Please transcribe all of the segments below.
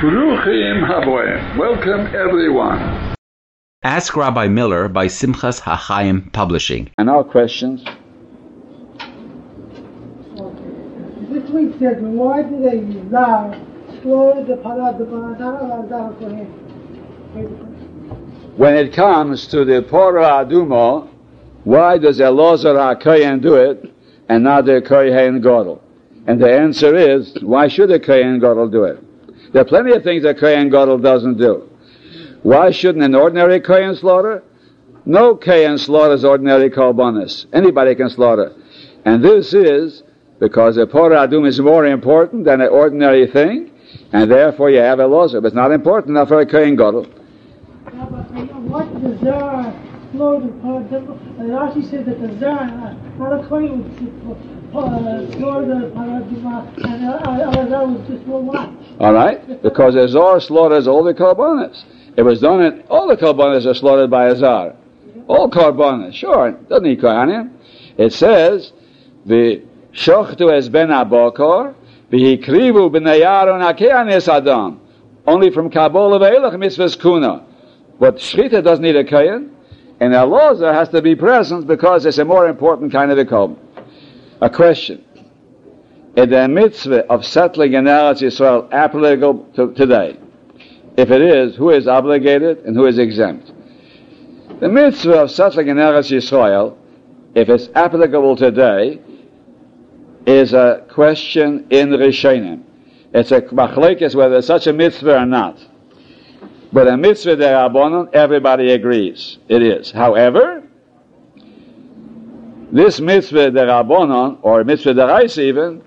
Bruchim Haboim. Welcome everyone. Ask Rabbi Miller by Simchas HaChaim Publishing. And our questions? This week said, why did they allow slaughter the parad, the parad, Kohen? When it comes to the Porah Adumo, why does Elazar HaKoyen do it and not the Kohen Gadol? And the answer is, why should the Kohen Gadol do it? There are plenty of things that Kohen Gadol doesn't do. Why shouldn't an ordinary Kohen slaughter? No Kohen slaughters ordinary korbanos. Anybody can slaughter. And this is because a Porah Adum is more important than an ordinary thing, and therefore you have a Elazar. But it's not important enough for a Kohen Gadol. What the Zar slaughtered parad, and Rashi said that the Zar, uh, not a Kohen would parad, and uh, uh, Elazar was just one. All right? Because Azar slaughters all the korbanos. It was done in, all the korbanos are slaughtered by Azar. All korbanos, sure. Doesn't need Kohanim. It says, the shochtu es ben abokor, v'hikrivu b'neyaron akeanis adam. Only from Kabul of Eilach mitzvahs kuna. But Shechita doesn't need a Kohen, and Elazar has to be present because it's a more important kind of a korban. A question. Is the mitzvah of settling in Eretz Yisrael applicable to today? If it is, who is obligated and who is exempt? The mitzvah of settling in Eretz Yisrael, if it's applicable today, is a question in Rishonim. It's a machlekes whether it's such a mitzvah or not. But a mitzvah derabanan, everybody agrees it is. However, this mitzvah derabanan or mitzvah derais even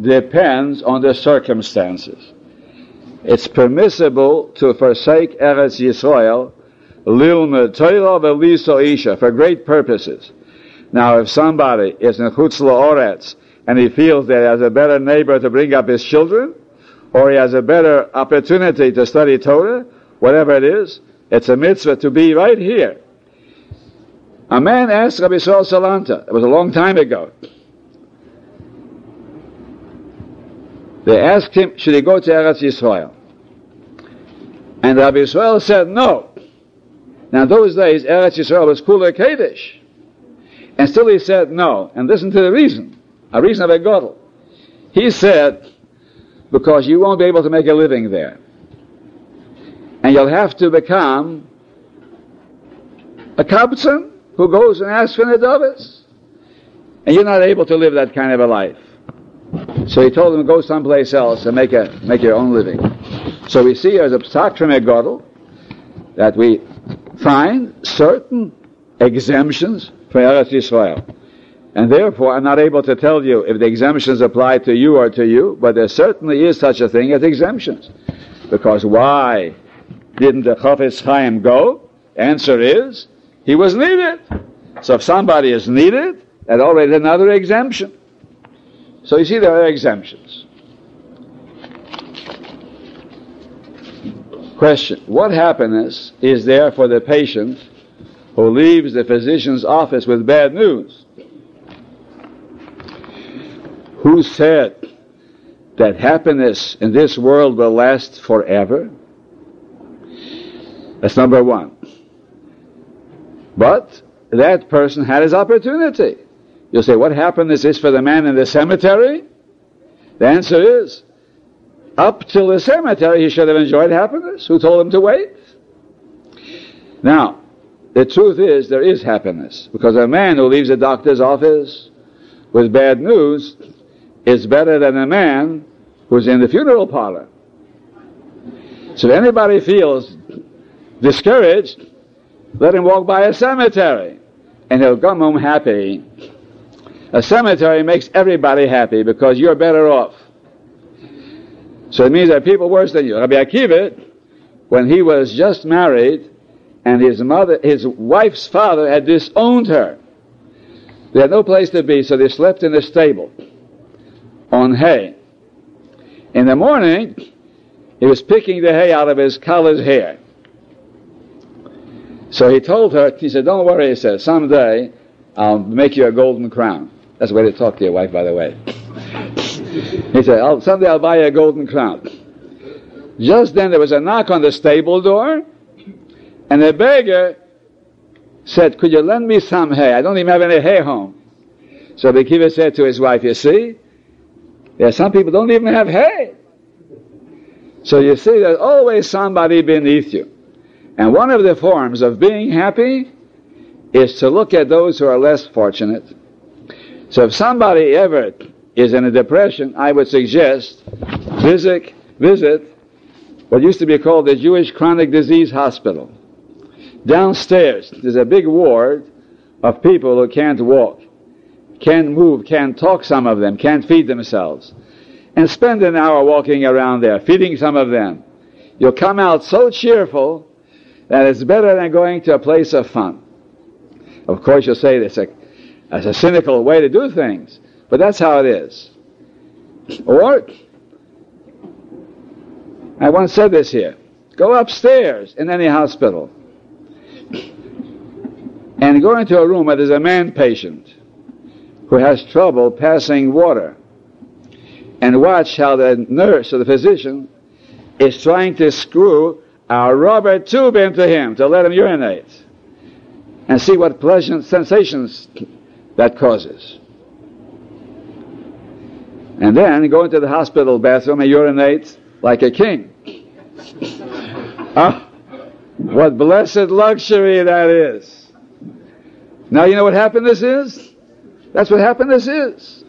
depends on the circumstances. It's permissible to forsake Eretz Yisrael for great purposes. Now, if somebody is in Chutz La'oretz and he feels that he has a better neighbor to bring up his children, or he has a better opportunity to study Torah, whatever it is, it's a mitzvah to be right here. A man asked Rabbi Yisrael Salanter, it was a long time ago. They asked him, should he go to Eretz Yisrael? And Rabbi Yisrael said no. Now, those days, Eretz Yisrael was Kula Kadesh. And still he said no. And listen to the reason. A reason of a Godel. He said, because you won't be able to make a living there. And you'll have to become a Kabbatzin who goes and asks for Nadavis. And you're not able to live that kind of a life. So he told him, go someplace else and make, a, make your own living. So we see as a psak from a Godel that we find certain exemptions for Eretz Yisrael. And therefore, I'm not able to tell you if the exemptions apply to you or to you, but there certainly is such a thing as exemptions. Because why didn't the Chafetz Chaim go? Answer is, he was needed. So if somebody is needed, that already another exemption. So you see, there are exemptions. Question What happiness is there for the patient who leaves the physician's office with bad news? Who said that happiness in this world will last forever? That's number one. But that person had his opportunity. You'll say, what happiness is for the man in the cemetery? The answer is, up till the cemetery he should have enjoyed happiness. Who told him to wait? Now, the truth is there is happiness because a man who leaves a doctor's office with bad news is better than a man who's in the funeral parlor. So if anybody feels discouraged, let him walk by a cemetery and he'll come home happy. A cemetery makes everybody happy because you're better off. So it means there are people worse than you. Rabbi Akiva, when he was just married, and his mother, his wife's father had disowned her. They had no place to be, so they slept in the stable on hay. In the morning, he was picking the hay out of his collar's hair. So he told her, he said, don't worry, he said, someday I'll make you a golden crown. That's the way to talk to your wife, by the way. he said, I'll, someday I'll buy you a golden crown. Just then there was a knock on the stable door, and the beggar said, Could you lend me some hay? I don't even have any hay home. So the Kiva said to his wife, You see, there are some people don't even have hay. So you see, there's always somebody beneath you. And one of the forms of being happy is to look at those who are less fortunate. So if somebody ever is in a depression, I would suggest visit, visit what used to be called the Jewish Chronic Disease Hospital. Downstairs, there's a big ward of people who can't walk, can't move, can't talk, some of them, can't feed themselves. And spend an hour walking around there, feeding some of them. You'll come out so cheerful that it's better than going to a place of fun. Of course, you'll say this as a cynical way to do things, but that's how it is. Or, I once said this here go upstairs in any hospital and go into a room where there's a man patient who has trouble passing water and watch how the nurse or the physician is trying to screw a rubber tube into him to let him urinate and see what pleasant sensations that causes. And then go into the hospital bathroom and urinate like a king. ah, what blessed luxury that is. Now you know what happiness is? That's what happiness is.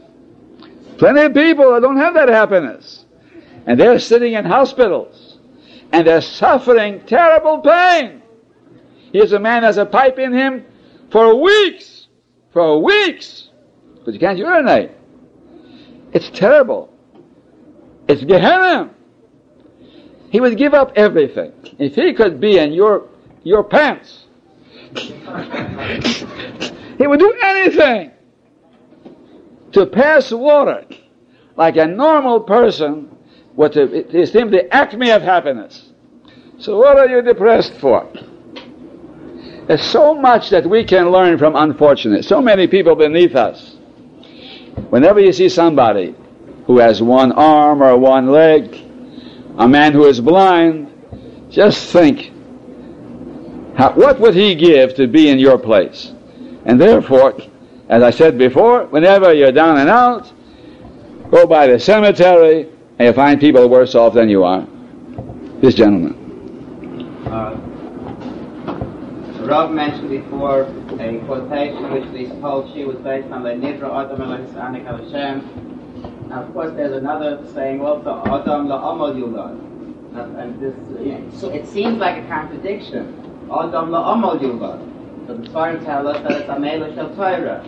Plenty of people that don't have that happiness. And they're sitting in hospitals. And they're suffering terrible pain. Here's a man has a pipe in him for weeks. For weeks. But you can't urinate. It's terrible. It's Gehenna. He would give up everything. If he could be in your, your pants, he would do anything to pass water like a normal person would it is the acme of happiness. So what are you depressed for? There's so much that we can learn from unfortunate. So many people beneath us. Whenever you see somebody who has one arm or one leg, a man who is blind, just think, how, what would he give to be in your place? And therefore, as I said before, whenever you're down and out, go by the cemetery and you find people worse off than you are. This gentleman. Uh, Rob mentioned before a quotation which we told she was based on the Nidra Adam Elohisanik Hashem. Now, of course, there's another saying also, Adam La'amal Yulad. And this, so it seems like a contradiction. Adam La'amal Yulad. So the Svarim tell us that it's Amela Shel Torah.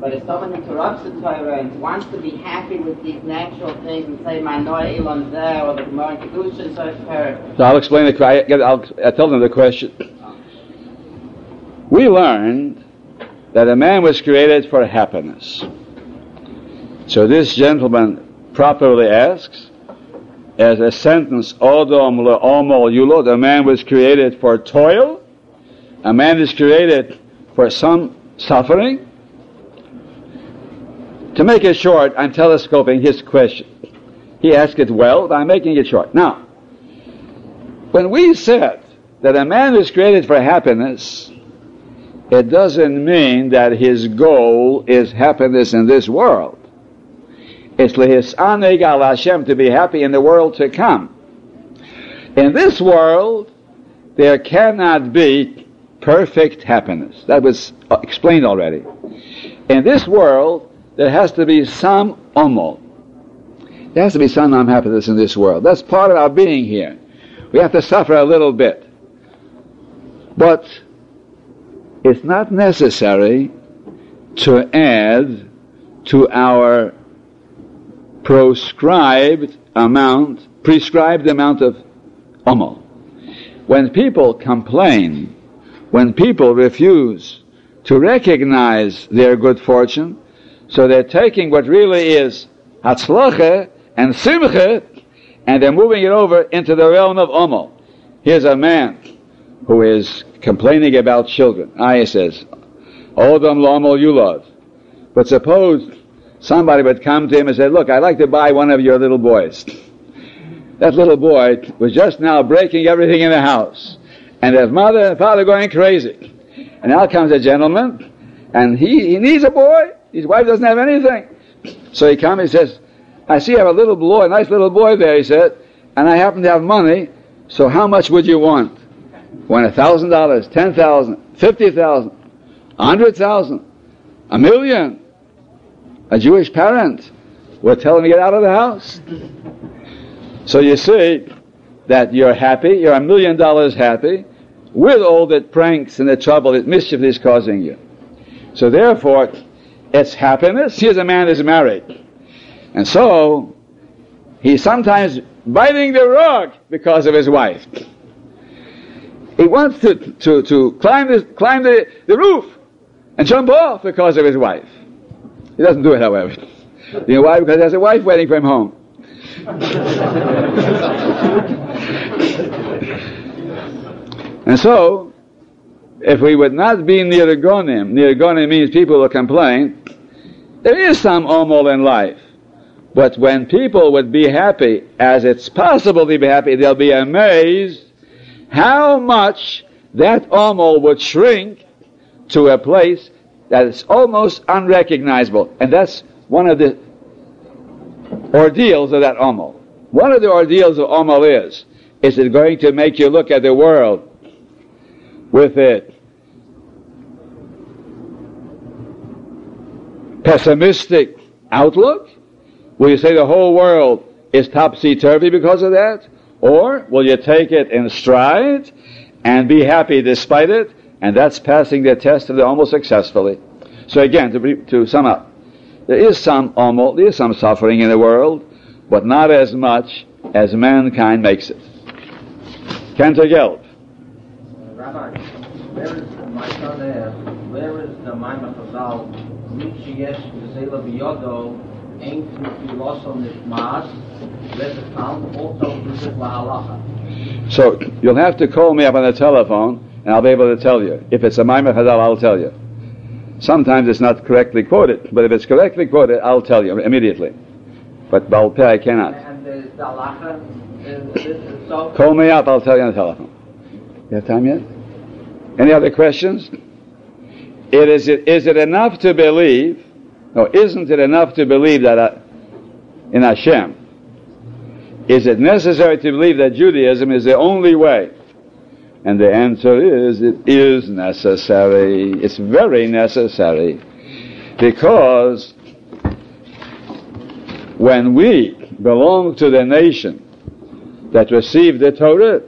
But if someone interrupts the Torah and wants to be happy with these natural things and say, "My Manoy Elon Zeh, or the Gemara it's So I'll explain the, I, I'll, I'll tell them the question. We learned that a man was created for happiness. So this gentleman properly asks, as a sentence, Odom le'omol yulod, a man was created for toil, a man is created for some suffering. To make it short, I'm telescoping his question. He asked it well, but I'm making it short. Now, when we said that a man was created for happiness, it doesn't mean that his goal is happiness in this world. It's lehisaneg al Hashem to be happy in the world to come. In this world, there cannot be perfect happiness. That was explained already. In this world, there has to be some omol. There has to be some unhappiness in this world. That's part of our being here. We have to suffer a little bit. But it's not necessary to add to our proscribed amount, prescribed amount of omol. When people complain, when people refuse to recognize their good fortune, so they're taking what really is hatzlacha and simcha, and they're moving it over into the realm of omol. Here's a man who is complaining about children. Ayah says, Odam lomol yulad. But suppose somebody would come to him and say, look, I'd like to buy one of your little boys. that little boy was just now breaking everything in the house. And his mother and father going crazy. And now comes a gentleman, and he, he needs a boy. His wife doesn't have anything. So he comes, he says, I see you have a little boy, a nice little boy there, he said, and I happen to have money, so how much would you want? Want a thousand dollars, ten thousand, fifty thousand, a hundred thousand, a million? A Jewish parent would tell him to get out of the house. So you see that you're happy, you're a million dollars happy, with all the pranks and the trouble that mischief is causing you. So therefore, it's happiness. Here's a man who's married. And so, he's sometimes biting the rug because of his wife. He wants to, to, to climb, the, climb the, the roof and jump off because of his wife. He doesn't do it, however. You know why? Because there's a wife waiting for him home. and so, if we would not be nirgonim, nirgonim means people who complain, there is some omol in life. But when people would be happy, as it's possible to be happy, they'll be amazed how much that omol would shrink to a place that is almost unrecognizable. And that's one of the ordeals of that omol. One of the ordeals of omol is, is it going to make you look at the world with it pessimistic outlook? Will you say the whole world is topsy-turvy because of that? Or will you take it in stride and be happy despite it? And that's passing the test of the omol successfully. So again, to, be, to sum up, there is some omol, there is some suffering in the world, but not as much as mankind makes it. Cantor Gelb. Uh, Rabbi, where is the, my son asked, where is the Chazal, Michi Yesh so you'll have to call me up on the telephone and I'll be able to tell you. If it's a Maimon Chazal, I'll tell you. Sometimes it's not correctly quoted, but if it's correctly quoted, I'll tell you immediately. But Baal I cannot. Call me up, I'll tell you on the telephone. You have time yet? Any other questions? It is, it, is it enough to believe or isn't it enough to believe that uh, in Hashem? Is it necessary to believe that Judaism is the only way? And the answer is, it is necessary. It's very necessary. Because when we belong to the nation that received the Torah,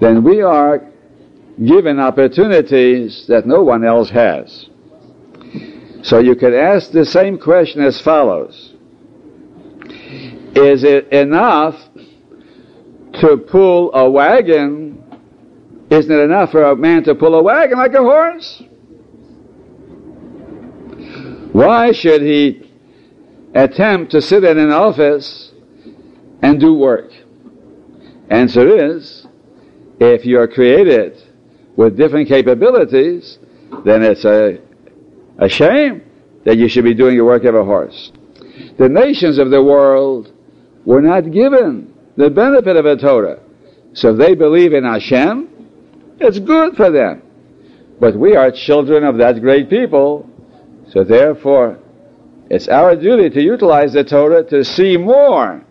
then we are given opportunities that no one else has. So you could ask the same question as follows. Is it enough to pull a wagon? Isn't it enough for a man to pull a wagon like a horse? Why should he attempt to sit in an office and do work? Answer is, if you're created with different capabilities, then it's a, a shame that you should be doing the work of a horse. The nations of the world were not given the benefit of a Torah. So they believe in Hashem, it's good for them. But we are children of that great people, so therefore it's our duty to utilize the Torah to see more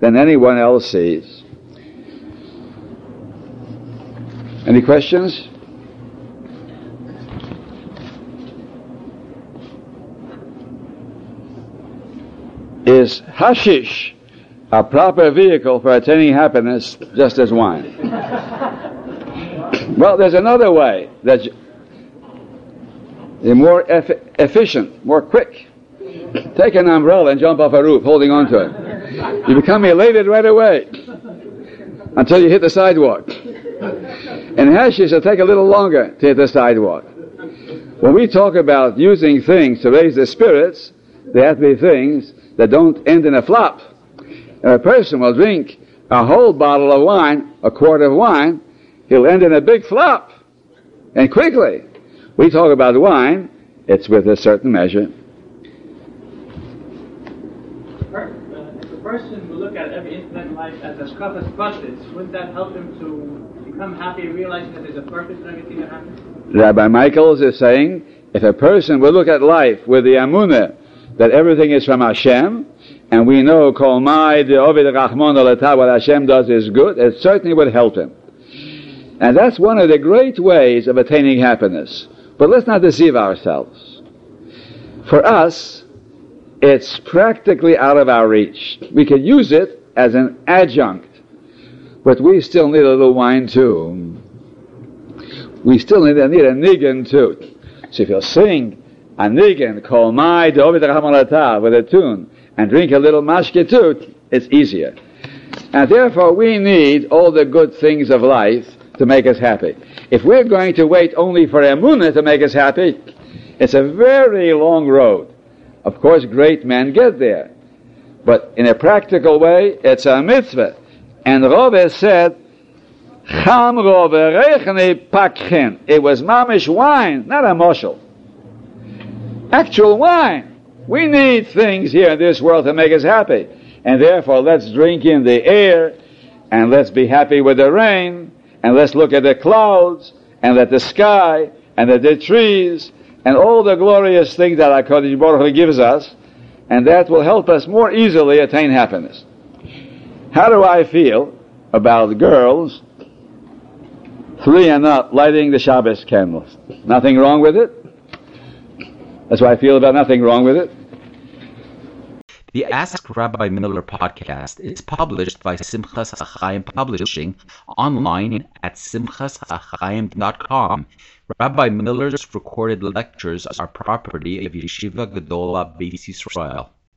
than anyone else sees. Any questions? Is hashish a proper vehicle for attaining happiness just as wine? well, there's another way that's more eff- efficient, more quick. Take an umbrella and jump off a roof holding on to it. You become elated right away until you hit the sidewalk. And hashish will take a little longer to hit the sidewalk. When we talk about using things to raise the spirits, they have to be things that don't end in a flop. If a person will drink a whole bottle of wine, a quart of wine, he'll end in a big flop. And quickly. We talk about wine, it's with a certain measure. If a person will look at every incident in life as a scuffus buses, wouldn't that help him to become happy, realizing that there's a purpose in everything that happens? Rabbi Michaels is saying, if a person will look at life with the amunah that everything is from Hashem, and we know Kol Mai Ovid Rachmon what Hashem does is good, it certainly would help him. And that's one of the great ways of attaining happiness. But let's not deceive ourselves. For us, it's practically out of our reach. We can use it as an adjunct, but we still need a little wine too. We still need, need a niggin too. So if you sing a niggin, call my Dovid Ramalata with a tune, and drink a little mashke too, it's easier. And therefore we need all the good things of life to make us happy. If we're going to wait only for Emunah to make us happy, it's a very long road. Of course, great men get there. But in a practical way, it's a mitzvah. And Rove said, Cham Rove rechne pakchen. It was mamish wine, not a moshel. Actual wine. We need things here in this world to make us happy. And therefore, let's drink in the air, and let's be happy with the rain, and let's look at the clouds, and at the sky, and at the trees, and all the glorious things that Baruch Hu gives us, and that will help us more easily attain happiness. How do I feel about girls, three and up, lighting the Shabbos candles? Nothing wrong with it? That's why I feel about nothing wrong with it. The Ask Rabbi Miller podcast is published by Simchas HaChaim Publishing online at simchashachaim.com. Rabbi Miller's recorded lectures are property of Yeshiva Gedola Beis Yisrael.